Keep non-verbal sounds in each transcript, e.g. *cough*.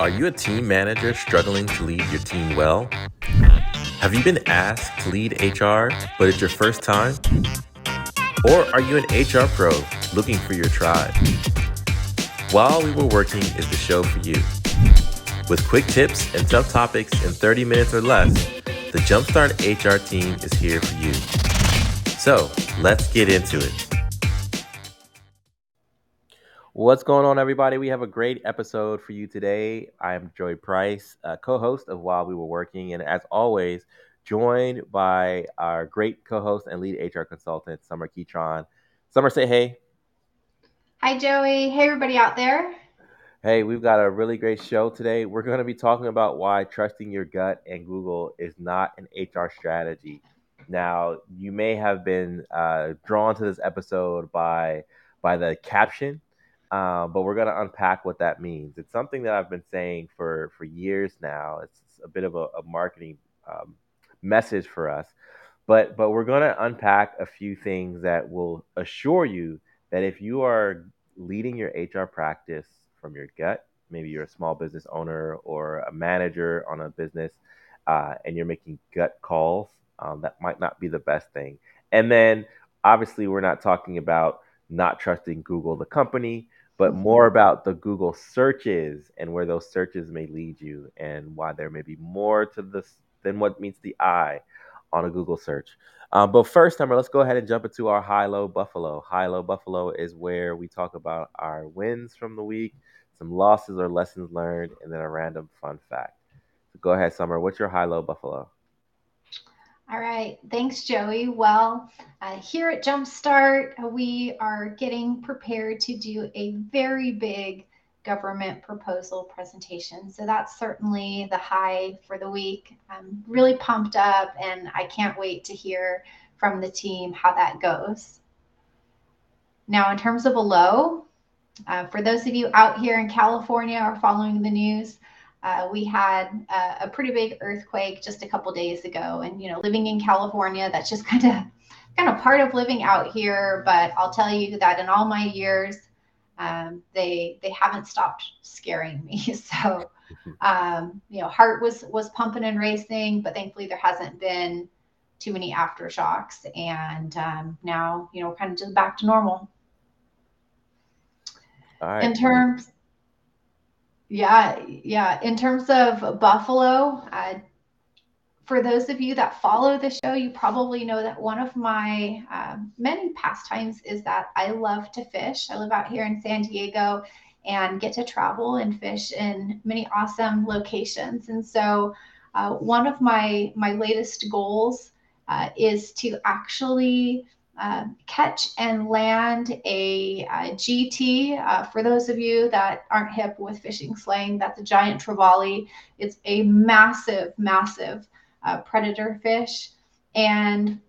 Are you a team manager struggling to lead your team well? Have you been asked to lead HR, but it's your first time? Or are you an HR pro looking for your tribe? While We Were Working is the show for you. With quick tips and tough topics in 30 minutes or less, the Jumpstart HR team is here for you. So let's get into it. What's going on, everybody? We have a great episode for you today. I am Joey Price, uh, co host of While We Were Working, and as always, joined by our great co host and lead HR consultant, Sommer Ketron. Sommer, say hey. Hi, Joey. Hey, everybody out there. Hey, we've got a really great show today. We're going to be talking about why trusting your gut and Google is not an HR strategy. Now, you may have been uh, drawn to this episode by by the caption uh, but we're going to unpack what that means. It's something that I've been saying for for years now. It's a bit of a, a marketing um, message for us, but but we're going to unpack a few things that will assure you that if you are leading your HR practice from your gut, maybe you're a small business owner or a manager on a business, uh, and you're making gut calls, um, that might not be the best thing. And then obviously, we're not talking about not trusting Google, the company but more about the Google searches and where those searches may lead you and why there may be more to this than what meets the eye on a Google search. Um, but first, Sommer, let's go ahead and jump into our high low buffalo. High low buffalo is where we talk about our wins from the week, some losses or lessons learned, and then a random fun fact. So go ahead, Sommer. What's your high low buffalo? All right, thanks, Joey. Well, uh, here at Jumpstart, we are getting prepared to do a very big government proposal presentation. So that's certainly the high for the week. I'm really pumped up and I can't wait to hear from the team how that goes. Now, in terms of a low, uh, for those of you out here in California or following the news, uh, we had a, a, pretty big earthquake just a couple days ago, and you know, living in California, that's just kind of kind of part of living out here. But I'll tell you that in all my years, um, they they haven't stopped scaring me. *laughs* So, um, you know, heart was was pumping and racing, but thankfully there hasn't been too many aftershocks, and um, now you know, we're kind of just back to normal. In terms yeah, yeah. In terms of Buffalo, for those of you that follow the show, you probably know that one of my uh, many pastimes is that I love to fish. I live out here in San Diego and get to travel and fish in many awesome locations. And so, uh, one of my my latest goals uh, is to actually uh, catch and land a, a GT. Uh, for those of you that aren't hip with fishing slang, that's a giant trevally. It's a massive, massive uh, predator fish. And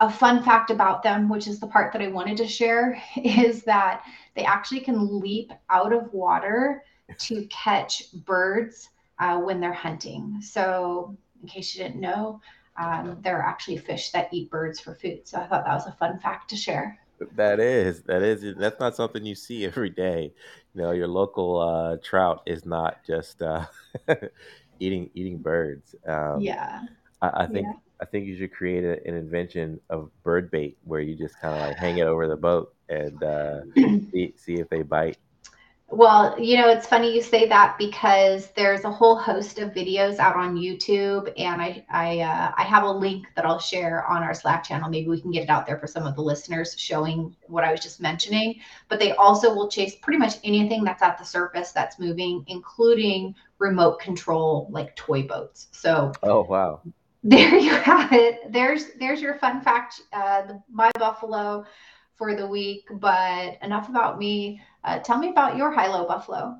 a fun fact about them, which is the part that I wanted to share, *laughs* is that they actually can leap out of water to catch birds uh, when they're hunting. So, in case you didn't know, um, there are actually fish that eat birds for food. So I thought that was a fun fact to share. That is, that is, that's not something you see every day. You know, your local uh, trout is not just uh, *laughs* eating eating birds. Um, yeah, I, I think yeah. I think you should create a, an invention of bird bait where you just kind of like hang it over the boat and uh, *clears throat* see, see if they bite. Well, you know, it's funny you say that because there's a whole host of videos out on YouTube, and I I uh, I have a link that I'll share on our Slack channel. Maybe we can get it out there for some of the listeners, showing what I was just mentioning. But they also will chase pretty much anything that's at the surface that's moving, including remote control like toy boats. So oh wow, *laughs* there you have it. There's there's your fun fact. Uh, the, my buffalo for the week. But enough about me. Uh, tell me about your high low buffalo.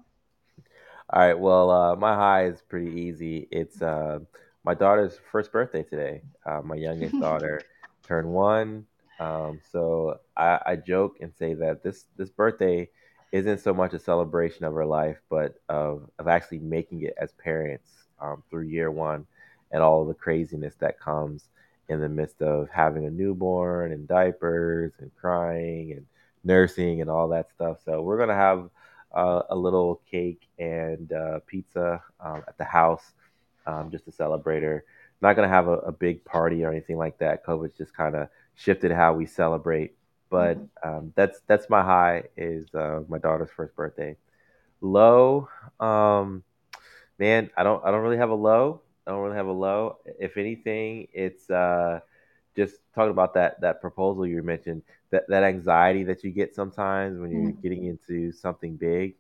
All right. Well, uh, my high is pretty easy. It's uh, my daughter's first birthday today. Uh, my youngest *laughs* daughter turned one. Um, so I, I joke and say that this this birthday isn't so much a celebration of her life, but of of actually making it as parents um, through year one and all the craziness that comes in the midst of having a newborn and diapers and crying and nursing and all that stuff. So we're gonna have uh, a little cake and uh, pizza um, at the house um, just to celebrate her. Not gonna have a, a, big party or anything like that. COVID's just kind of shifted how we celebrate. But mm-hmm. um, that's that's my high is uh, my daughter's first birthday. Low, um, man, I don't I don't really have a low. I don't really have a low. If anything, it's uh, just talking about that that proposal you mentioned, that that anxiety that you get sometimes when you're mm-hmm. getting into something big.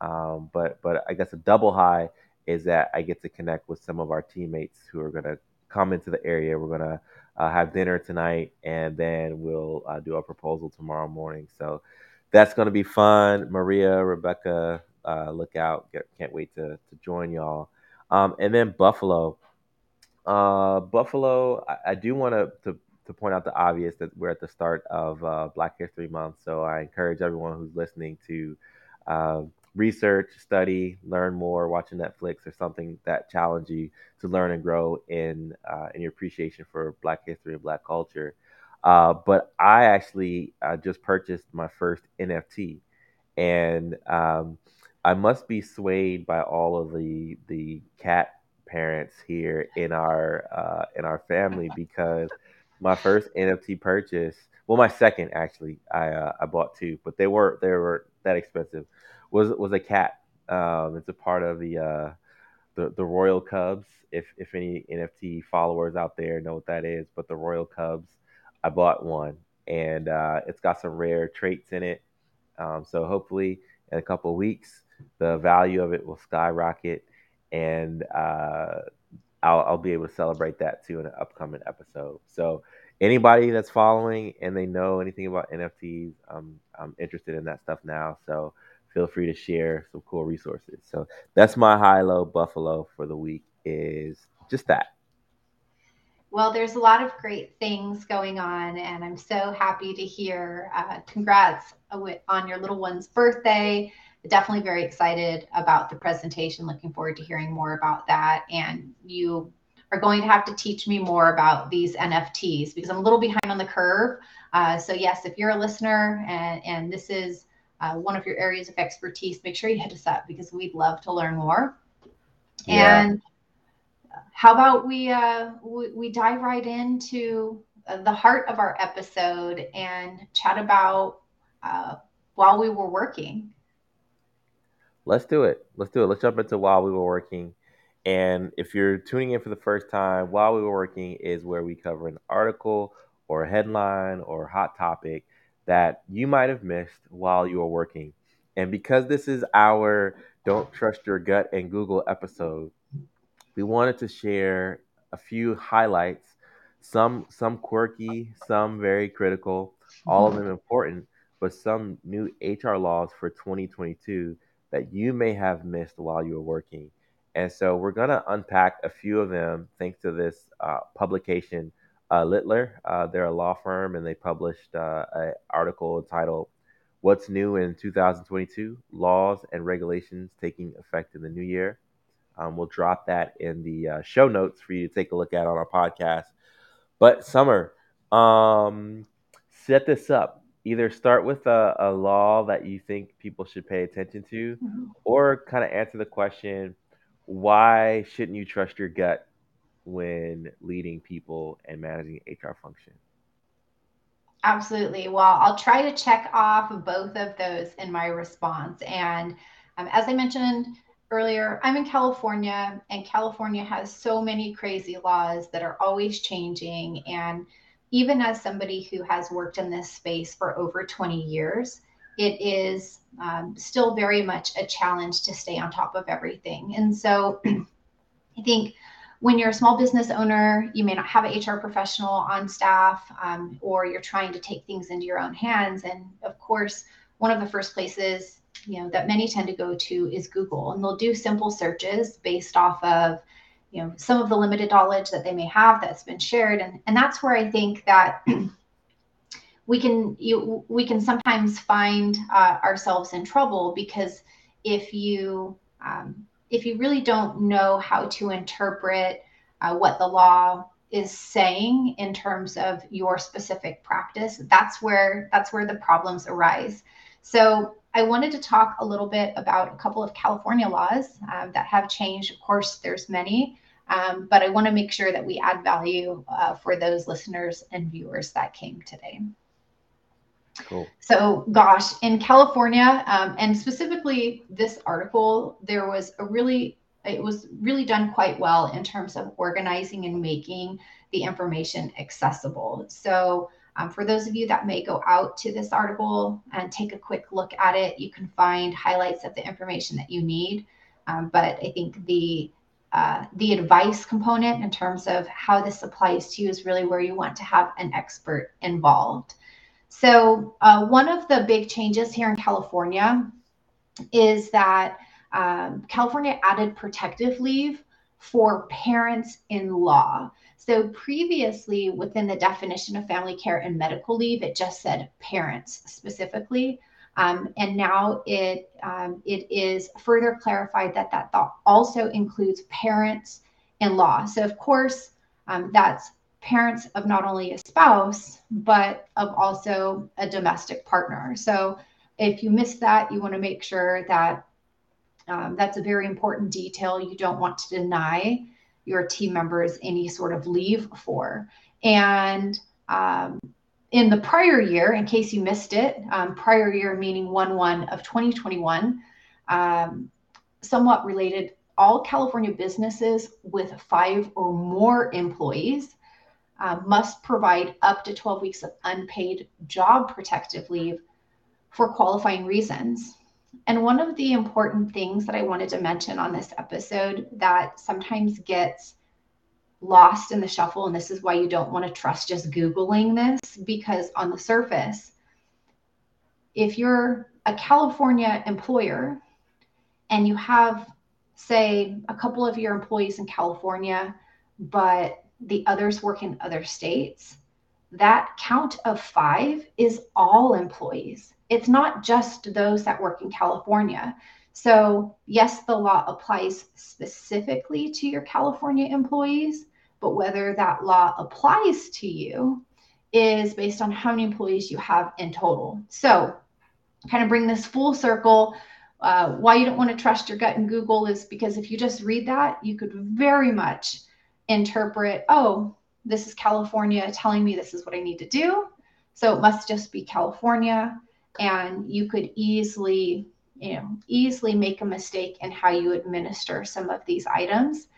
Um, but but I guess a double high is that I get to connect with some of our teammates who are gonna come into the area. We're gonna uh, have dinner tonight, and then we'll uh, do a proposal tomorrow morning. So that's gonna be fun. Maria, Rebecca, uh, look out! Get, can't wait to to join y'all. Um, and then Buffalo. Uh, Buffalo, I, I do want to to point out the obvious that we're at the start of uh, Black History Month. So I encourage everyone who's listening to uh, research, study, learn more, watching Netflix or something that challenge you to learn and grow in uh, in your appreciation for Black history and Black culture. Uh, but I actually uh, just purchased my first NFT, and um, I must be swayed by all of the the cat parents here in our uh, in our family *laughs* because my first NFT purchase, well, my second actually, I uh, I bought two, but they weren't they were that expensive. Was was a cat. Um, it's a part of the uh, the the Royal Cubs. If if any NFT followers out there know what that is, but the Royal Cubs, I bought one, and uh, it's got some rare traits in it. Um, so hopefully, in a couple of weeks, the value of it will skyrocket, and uh, I'll, I'll be able to celebrate that too in an upcoming episode. So anybody that's following and they know anything about NFTs, I'm I'm interested in that stuff now. So feel free to share some cool resources. So that's my high low buffalo for the week is just that. Well, there's a lot of great things going on, and I'm so happy to hear. Uh, congrats on your little one's birthday definitely very excited about the presentation. Looking forward to hearing more about that. And you are going to have to teach me more about these NFTs because I'm a little behind on the curve. Uh, so yes, if you're a listener and, and this is uh, one of your areas of expertise, make sure you hit us up because we'd love to learn more. Yeah. And how about we, uh, we, we dive right into uh, the heart of our episode and chat about uh, while we were working Let's do it. Let's do it. Let's jump into while we were working. And if you're tuning in for the first time, while we were working is where we cover an article or a headline or a hot topic that you might have missed while you were working. And because this is our Don't Trust Your Gut and Google episode, we wanted to share a few highlights, some some quirky, some very critical, all of them *laughs* important, but some new HR laws for 2022 that you may have missed while you were working. And so we're going to unpack a few of them thanks to this uh, publication, uh, Littler. Uh, they're a law firm and they published uh, an article entitled What's New in 2022 Laws and Regulations Taking Effect in the New Year. Um, we'll drop that in the uh, show notes for you to take a look at on our podcast. But, Sommer, um, set this up either start with a, a law that you think people should pay attention to mm-hmm. or kind of answer the question why shouldn't you trust your gut when leading people and managing hr function? Absolutely. Well i'll try to check off both of those in my response. And um, as i mentioned earlier i'm in california and california has so many crazy laws that are always changing. And even as somebody who has worked in this space for over 20 years, it is um, still very much a challenge to stay on top of everything. And so *clears throat* I think when you're a small business owner, you may not have an HR professional on staff, um, or you're trying to take things into your own hands. And of course, one of the first places you know that many tend to go to is Google, and they'll do simple searches based off of you know some of the limited knowledge that they may have that's been shared. And and that's where i think that *clears throat* we can you we can sometimes find uh, ourselves in trouble because if you um, if you really don't know how to interpret uh, what the law is saying in terms of your specific practice that's where that's where the problems arise so I wanted to talk a little bit about a couple of California laws um, that have changed. Of course, there's many, um, but I want to make sure that we add value uh, for those listeners and viewers that came today. Cool. So, gosh, in California, um, and specifically this article, there was a really, it was really done quite well in terms of organizing and making the information accessible. So, um, for those of you that may go out to this article and take a quick look at it, you can find highlights of the information that you need. Um, but I think the uh, the advice component in terms of how this applies to you is really where you want to have an expert involved. So, uh, one of the big changes here in California is that um, California added protective leave for parents in law. So, previously, within the definition of family care and medical leave, it just said parents specifically. Um, and now it um, it is further clarified that that also includes parents in law. So, of course, um, that's parents of not only a spouse, but of also a domestic partner. So if you miss that, you want to make sure that um, that's a very important detail you don't want to deny your team members any sort of leave for. And um, in the prior year, in case you missed it, um, prior year meaning 1 1 of 2021, um, somewhat related, all California businesses with five or more employees uh, must provide up to 12 weeks of unpaid job protective leave for qualifying reasons. And one of the important things that I wanted to mention on this episode that sometimes gets lost in the shuffle, and this is why you don't want to trust just Googling this, because on the surface, if you're a California employer and you have, say, a couple of your employees in California, but the others work in other states, that count of five is all employees. It's not just those that work in California. So, yes, the law applies specifically to your California employees, but whether that law applies to you is based on how many employees you have in total. So, kind of bring this full circle. Uh, why you don't want to trust your gut in Google is because if you just read that, you could very much interpret, oh, this is California telling me this is what I need to do. So it must just be California. And you could easily, you know, easily make a mistake in how you administer some of these items.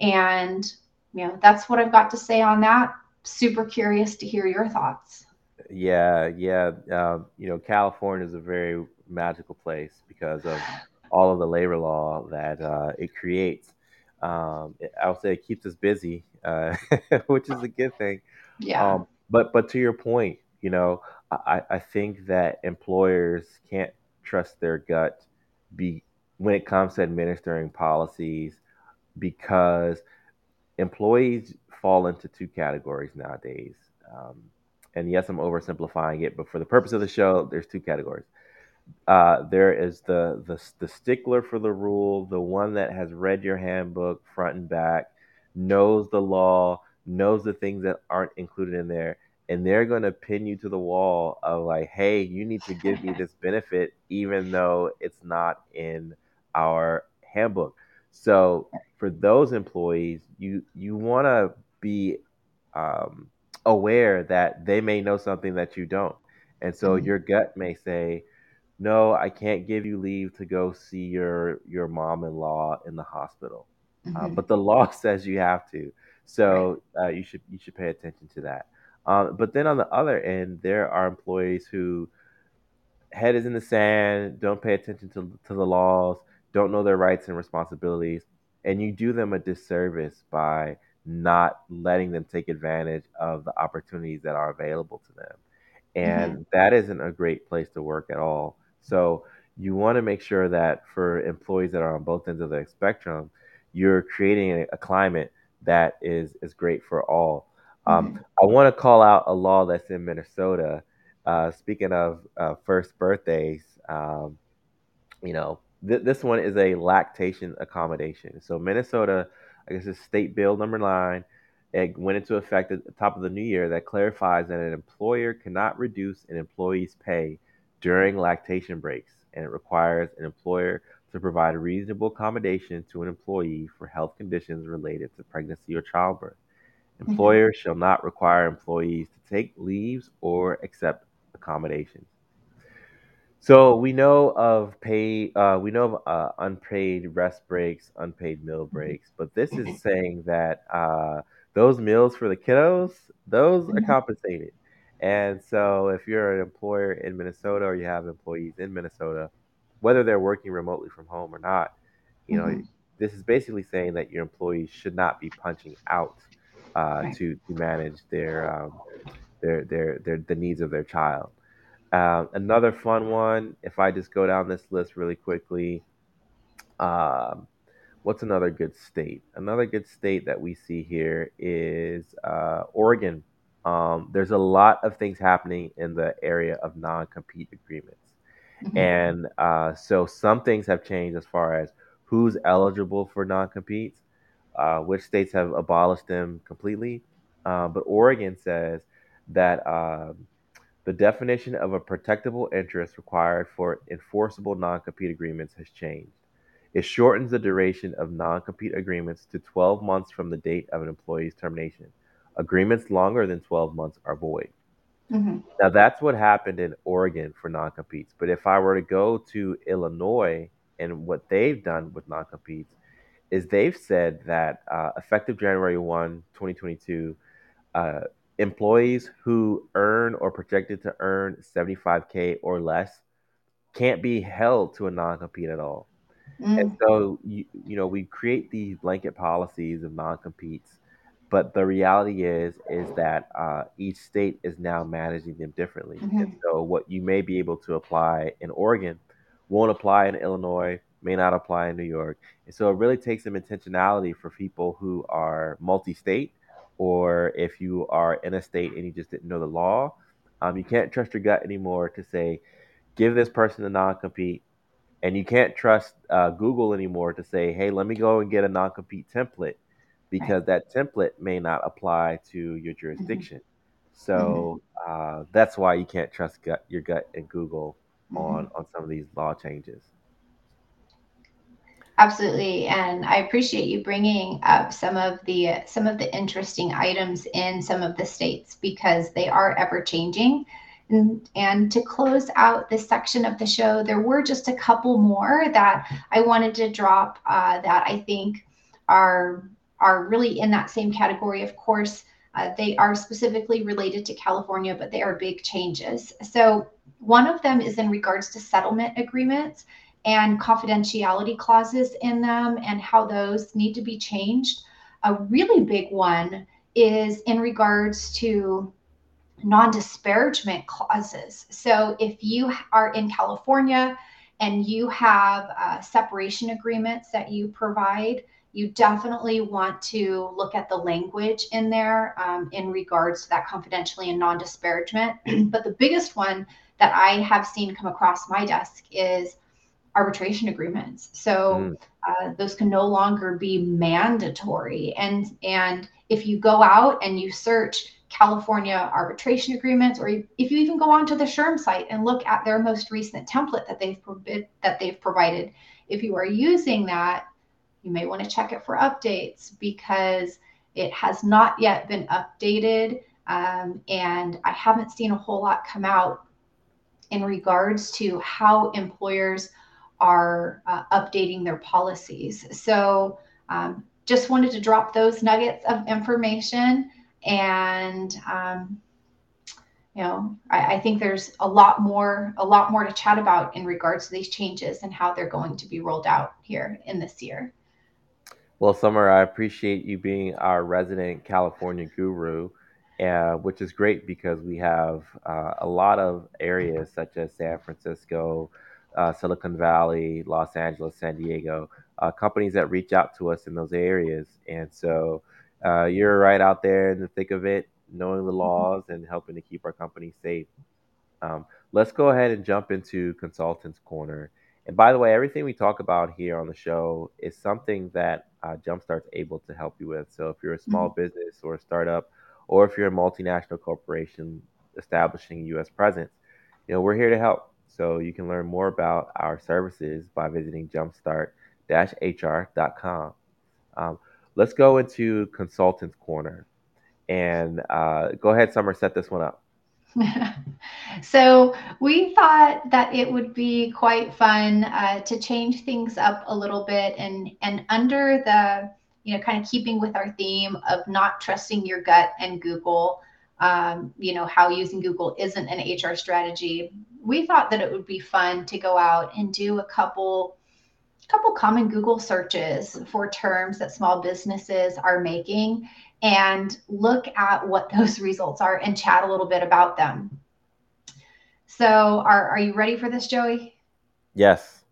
And, you know, that's what I've got to say on that. Super curious to hear your thoughts. Yeah, yeah. Um, you know, California is a very magical place because of all of the labor law that uh, it creates um, I would say it keeps us busy, uh, *laughs* which is a good thing. Yeah. Um, but but to your point, you know, I, I think that employers can't trust their gut be when it comes to administering policies because employees fall into two categories nowadays. Um, and yes, I'm oversimplifying it, but for the purpose of the show, there's two categories. Uh, there is the, the the stickler for the rule, the one that has read your handbook front and back, knows the law, knows the things that aren't included in there, and they're going to pin you to the wall of like, hey, you need to give me this benefit, even though it's not in our handbook. So for those employees, you you want to be um, aware that they may know something that you don't, and so mm-hmm. your gut may say no, I can't give you leave to go see your your mom-in-law in the hospital. Uh, mm-hmm. Uh, but the law *laughs* says you have to, so uh, you should you should pay attention to that. Um, but then on the other end, there are employees who head is in the sand, don't pay attention to to the laws, don't know their rights and responsibilities, and you do them a disservice by not letting them take advantage of the opportunities that are available to them. And mm-hmm. that isn't a great place to work at all. So you want to make sure that for employees that are on both ends of the spectrum, you're creating a, climate that is is great for all. Um, mm-hmm. I want to call out a law that's in Minnesota. Uh, speaking of uh, first birthdays, um, you know, th- this one is a lactation accommodation. So Minnesota, I guess it's State Bill number nine. It went into effect at the top of the new year that clarifies that an employer cannot reduce an employee's pay during lactation breaks. and it requires an employer to provide reasonable accommodation to an employee for health conditions related to pregnancy or childbirth. Mhm. Employers shall not require employees to take leaves or accept accommodations. So we know of pay, uh, we know of uh, unpaid rest breaks, unpaid meal Mhm. breaks, but this is saying that uh, those meals for the kiddos, those are Mhm. compensated. And so if you're an employer in Minnesota or you have employees in Minnesota, whether they're working remotely from home or not, you know, Mhm. this is basically saying that your employees should not be punching out uh, Right. to to manage their um, their their their the needs of their child. Um, another fun one, if I just go down this list really quickly, um, what's another good state? Another good state that we see here is uh, Oregon. Um, there's a lot of things happening in the area of non compete agreements. Mhm. And uh, so some things have changed as far as who's eligible for non competes, uh, which states have abolished them completely. Uh, but Oregon says that. Um, the definition of a protectable interest required for enforceable non-compete agreements has changed. It shortens the duration of non-compete agreements to 12 months from the date of an employee's termination. Agreements longer than 12 months are void. Mhm. Now, that's what happened in Oregon for non-competes. But if I were to go to Illinois and what they've done with non-competes is they've said that uh, effective January 1, 2022, uh, employees who earn or projected to earn 75k or less can't be held to a non-compete at all. And Mm. so you, you know we create these blanket policies of non-competes, but the reality is is that uh, each state is now managing them differently. And Mhm. so what you may be able to apply in Oregon won't apply in Illinois, may not apply in New York. And so it really takes some intentionality for people who are multi-state, or if you are in a state and you just didn't know the law, um, you can't trust your gut anymore to say give this person a non-compete and you can't trust uh, Google anymore to say, "Hey, let me go and get a non-compete template," Right. because that template may not apply to your Mhm. jurisdiction. Mhm. So uh, that's why you can't trust gut, your gut and Google on Mhm. on some of these law changes. Absolutely, and I appreciate you bringing up some of the some of the interesting items in some of the states because they are ever changing. And, and to close out this section of the show, there were just a couple more that I wanted to drop uh, that I think are are really in that same category. Of course, uh, they are specifically related to California, but they are big changes. So one of them is in regards to settlement agreements and confidentiality clauses in them and how those need to be changed. A really big one is in regards to non disparagement clauses. So if you are in California and you have uh, separation agreements that you provide, you definitely want to look at the language in there um, in regards to that confidentially and non disparagement. *clears throat* but the biggest one that I have seen come across my desk is arbitration agreements. So Mm, uh, those can no longer be mandatory. And and if you go out and you search California arbitration agreements, or if you even go onto the SHRM site and look at their most recent template that they've that they've provided, if you are using that, you may want to check it for updates because it has not yet been updated. Um, and I haven't seen a whole lot come out in regards to how employers are uh, updating their policies. So, um, just wanted to drop those nuggets of information. And, um, you know, I, I, think there's a lot more, a lot more to chat about in regards to these changes and how they're going to be rolled out here in this year. Well, Sommer, I appreciate you being our resident California guru, uh, which is great because we have uh, a lot of areas such as San Francisco, uh, Silicon Valley, Los Angeles, San Diego, uh, companies that reach out to us in those areas. And so uh, you're right out there in the thick of it, knowing the laws and helping to keep our company safe. Um, let's go ahead and jump into Consultants Corner. And by the way, everything we talk about here on the show is something that uh, Jumpstart's able to help you with. So if you're a small Mhm. business or a startup, or if you're a multinational corporation establishing a U.S. presence, you know we're here to help. So you can learn more about our services by visiting jumpstart-hr.com. Um, let's go into Consultants Corner. And uh, go ahead, Sommer, set this one up. *laughs* so we thought that it would be quite fun uh, to change things up a little bit and and under the you know kind of keeping with our theme of not trusting your gut and google um, you know how using google isn't an hr strategy we thought that it would be fun to go out and do a couple couple common google searches for terms that small businesses are making and look at what those *laughs* results are and chat a little bit about them. So, are, are you ready for this, Joey? Yes.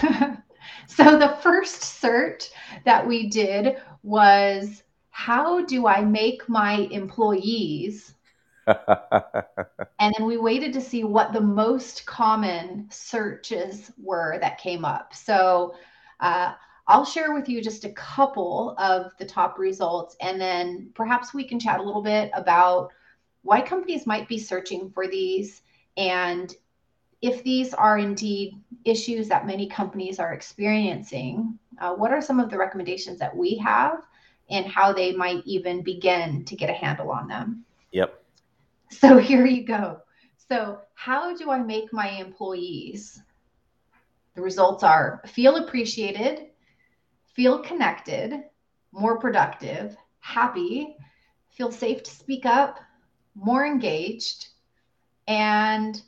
*laughs* so, the first search that we did was how do I make my employees? *laughs* and then we waited to see what the most common searches were that came up. So, uh, I'll share with you just a couple of the top results, and then perhaps we can chat a little bit about why companies might be searching for these and if these are indeed issues that many companies are experiencing, uh, what are some of the recommendations that we have and how they might even begin to get a handle on them? Yep. *laughs* So here you go. So, how do I make my employees? The results are feel appreciated, feel connected, more productive, happy, feel safe to speak up, more engaged, and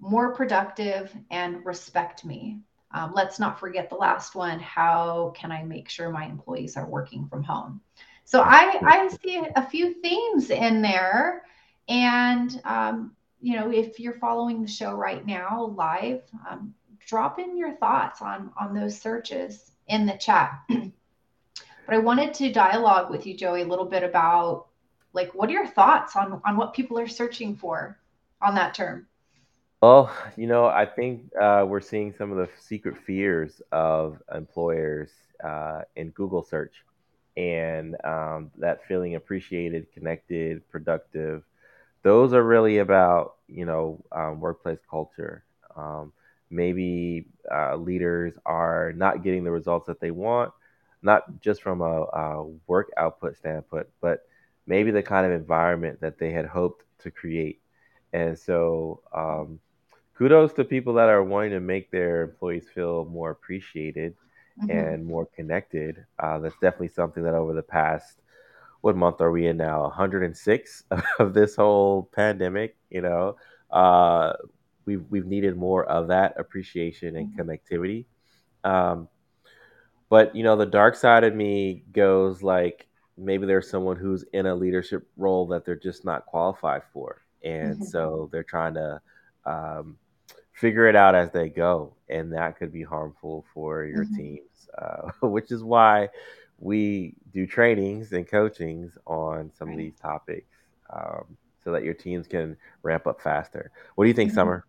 more productive and respect me. Um, let's not forget the last one. How can I make sure my employees are working from home? So I, I see a few themes in there. And, um, you know, if you're following the show right now live, um, drop in your thoughts on, on those searches in the chat. *clears throat* but I wanted to dialogue with you, Joey, a little bit about like what are your thoughts on on what people are searching for on that term? Well, you know, I think uh, we're seeing some of the secret fears of employers uh, in Google search, and um, that feeling appreciated, connected, productive. Those are really about you know um, workplace culture. Um, maybe uh, leaders are not getting the results that they want, not just from a, a, work output standpoint, but maybe the kind of environment that they had hoped to create. And so, um, kudos to people that are wanting to make their employees feel more appreciated mm-hmm. and more connected. Uh, that's definitely something that over the past, what month are we in now? 106 *laughs* of this whole pandemic, you know, uh, we've we've needed more of that appreciation and mm-hmm. connectivity. Um, but you know, the dark side of me goes like maybe there's someone who's in a leadership role that they're just not qualified for, and mm-hmm. so they're trying to um, figure it out as they go, and that could be harmful for your mm-hmm. teams. Uh, *laughs* which is why we do trainings and coachings on some right. of these topics. Um, so that your teams can ramp up faster. What do you think, mm-hmm. Sommer?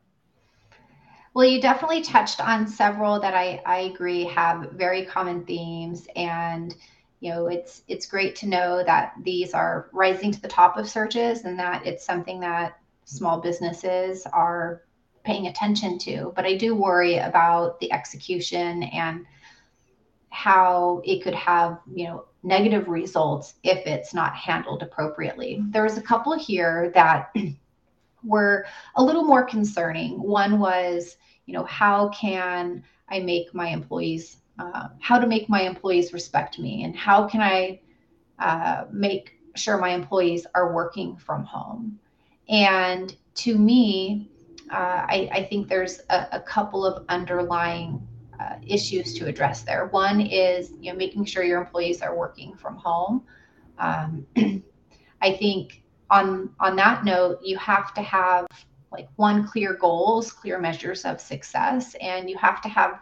Well, you definitely touched on several that I, I agree have very common themes. And, you know, it's it's great to know that these are rising to the top of searches and that it's something that small businesses are paying attention to. But I do worry about the execution and how it could have, you know, negative results if it's not handled appropriately. There was a couple here that *clears throat* were a little more concerning. One was you know how can i make my employees uh, how to make my employees respect me and how can i uh, make sure my employees are working from home and to me uh, I, I, think there's a, a couple of underlying uh, issues to address there one is you know making sure your employees are working from home um, *clears throat* i think on on that note you have to have like one clear goals, clear measures of success, and you have to have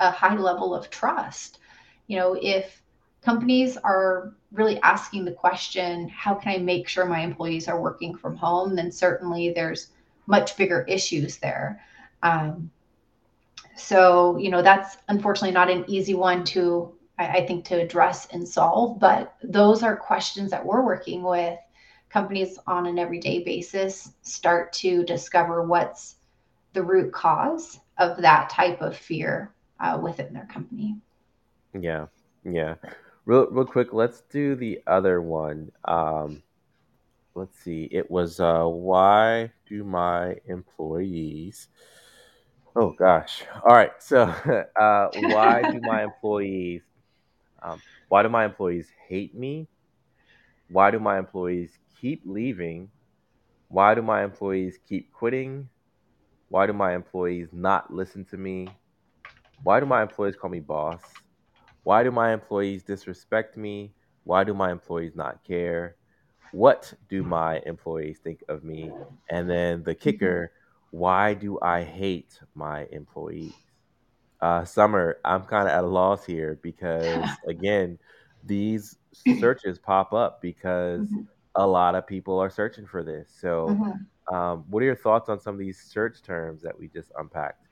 a high level of trust. You know, if companies are really asking the question, how can I make sure my employees are working from home? Then certainly there's much bigger issues there. Um, so, you know, that's unfortunately not an easy one to, I, I think, to address and solve, but those are questions that we're working with companies on an everyday basis start to discover what's the root cause of that type of fear uh, within their company. Yeah, yeah. Real, real quick, let's do the other one. Um, let's see. It was uh, why do my employees? Oh gosh. All right. So, *laughs* uh, why do *laughs* my employees? Um, why do my employees hate me? Why do my employees keep leaving? Why do my employees keep quitting? Why do my employees not listen to me? Why do my employees call me boss? Why do my employees disrespect me? Why do my employees not care? What do my employees think of me? And then the kicker, why do I hate my employees? Uh, Sommer, I'm kind of at a loss here because, *laughs* again, these *clears throat* searches pop up because Mhm. a lot of people are searching for this. So, Mhm. um, what are your thoughts on some of these search terms that we just unpacked?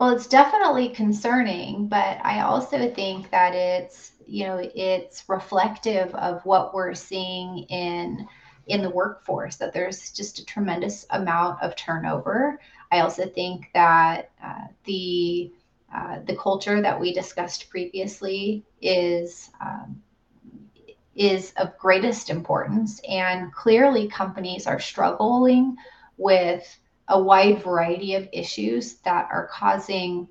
Well, it's definitely concerning, but I also think that it's, you know, it's reflective of what we're seeing in in the workforce that there's just a tremendous amount of turnover. I also think that uh, the uh, the culture that we discussed previously is um, is of greatest importance, and clearly companies are struggling with a wide variety of issues that are causing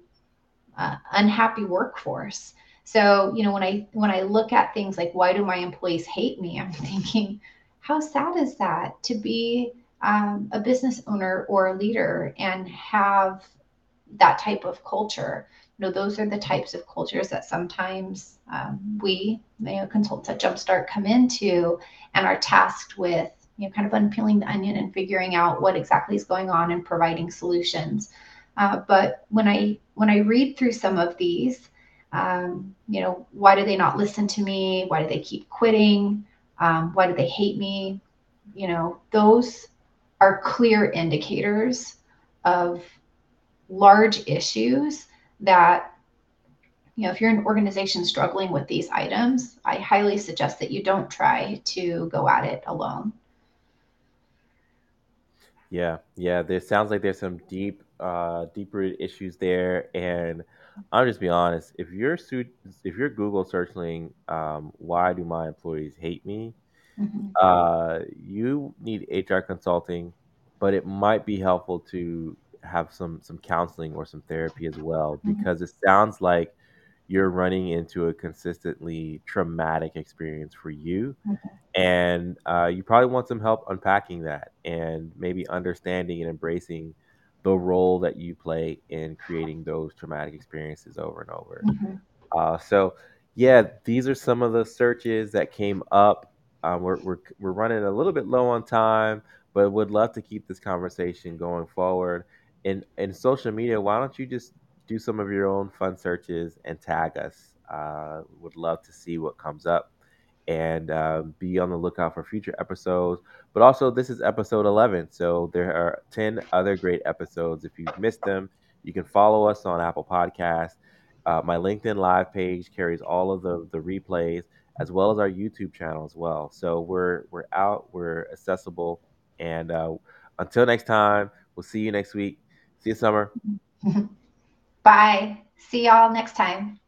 uh, unhappy workforce. So, you know, when I when I look at things like why do my employees hate me, I'm *laughs* thinking, how sad is that to be um, a business owner or a leader and have that type of culture? You know, those are the types of cultures that sometimes um, we, you know, consultants at Jumpstart come into and are tasked with, you know, kind of unpeeling the onion and figuring out what exactly is going on and providing solutions. Uh, but when I when I read through some of these, um, you know, why do they not listen to me? Why do they keep quitting? Um, why do they hate me? You know, those are clear indicators of large issues that you know if you're an organization struggling with these items i highly suggest that you don't try to go at it alone Yeah, yeah. There sounds like there's some deep, uh, deep rooted issues there, and I'll just be honest. If you're su- if you're Google searching, um, why do my employees hate me? mm-hmm. Uh, you need HR consulting, but it might be helpful to have some some counseling or some therapy as well Mm-hmm. because it sounds like you're running into a consistently traumatic experience for you and uh, you probably want some help unpacking that and maybe understanding and embracing the role that you play in creating those traumatic experiences over and over. Mm-hmm. Uh, so, yeah, these are some of the searches that came up. Um, we're, we're, we're running a little bit low on time, but would love to keep this conversation going forward. In, in social media, why don't you just do some of your own fun searches and tag us? Uh, would love to see what comes up and uh, be on the lookout for future episodes. But also, this is episode 11, so there are 10 other great episodes. If you've missed them, you can follow us on Apple Podcasts. Uh, my LinkedIn Live page carries all of the, the replays as well as our YouTube channel as well. So we're we're out, we're accessible, and uh, until next time, we'll see you next week. See you, Sommer. *laughs* bye see y'all next time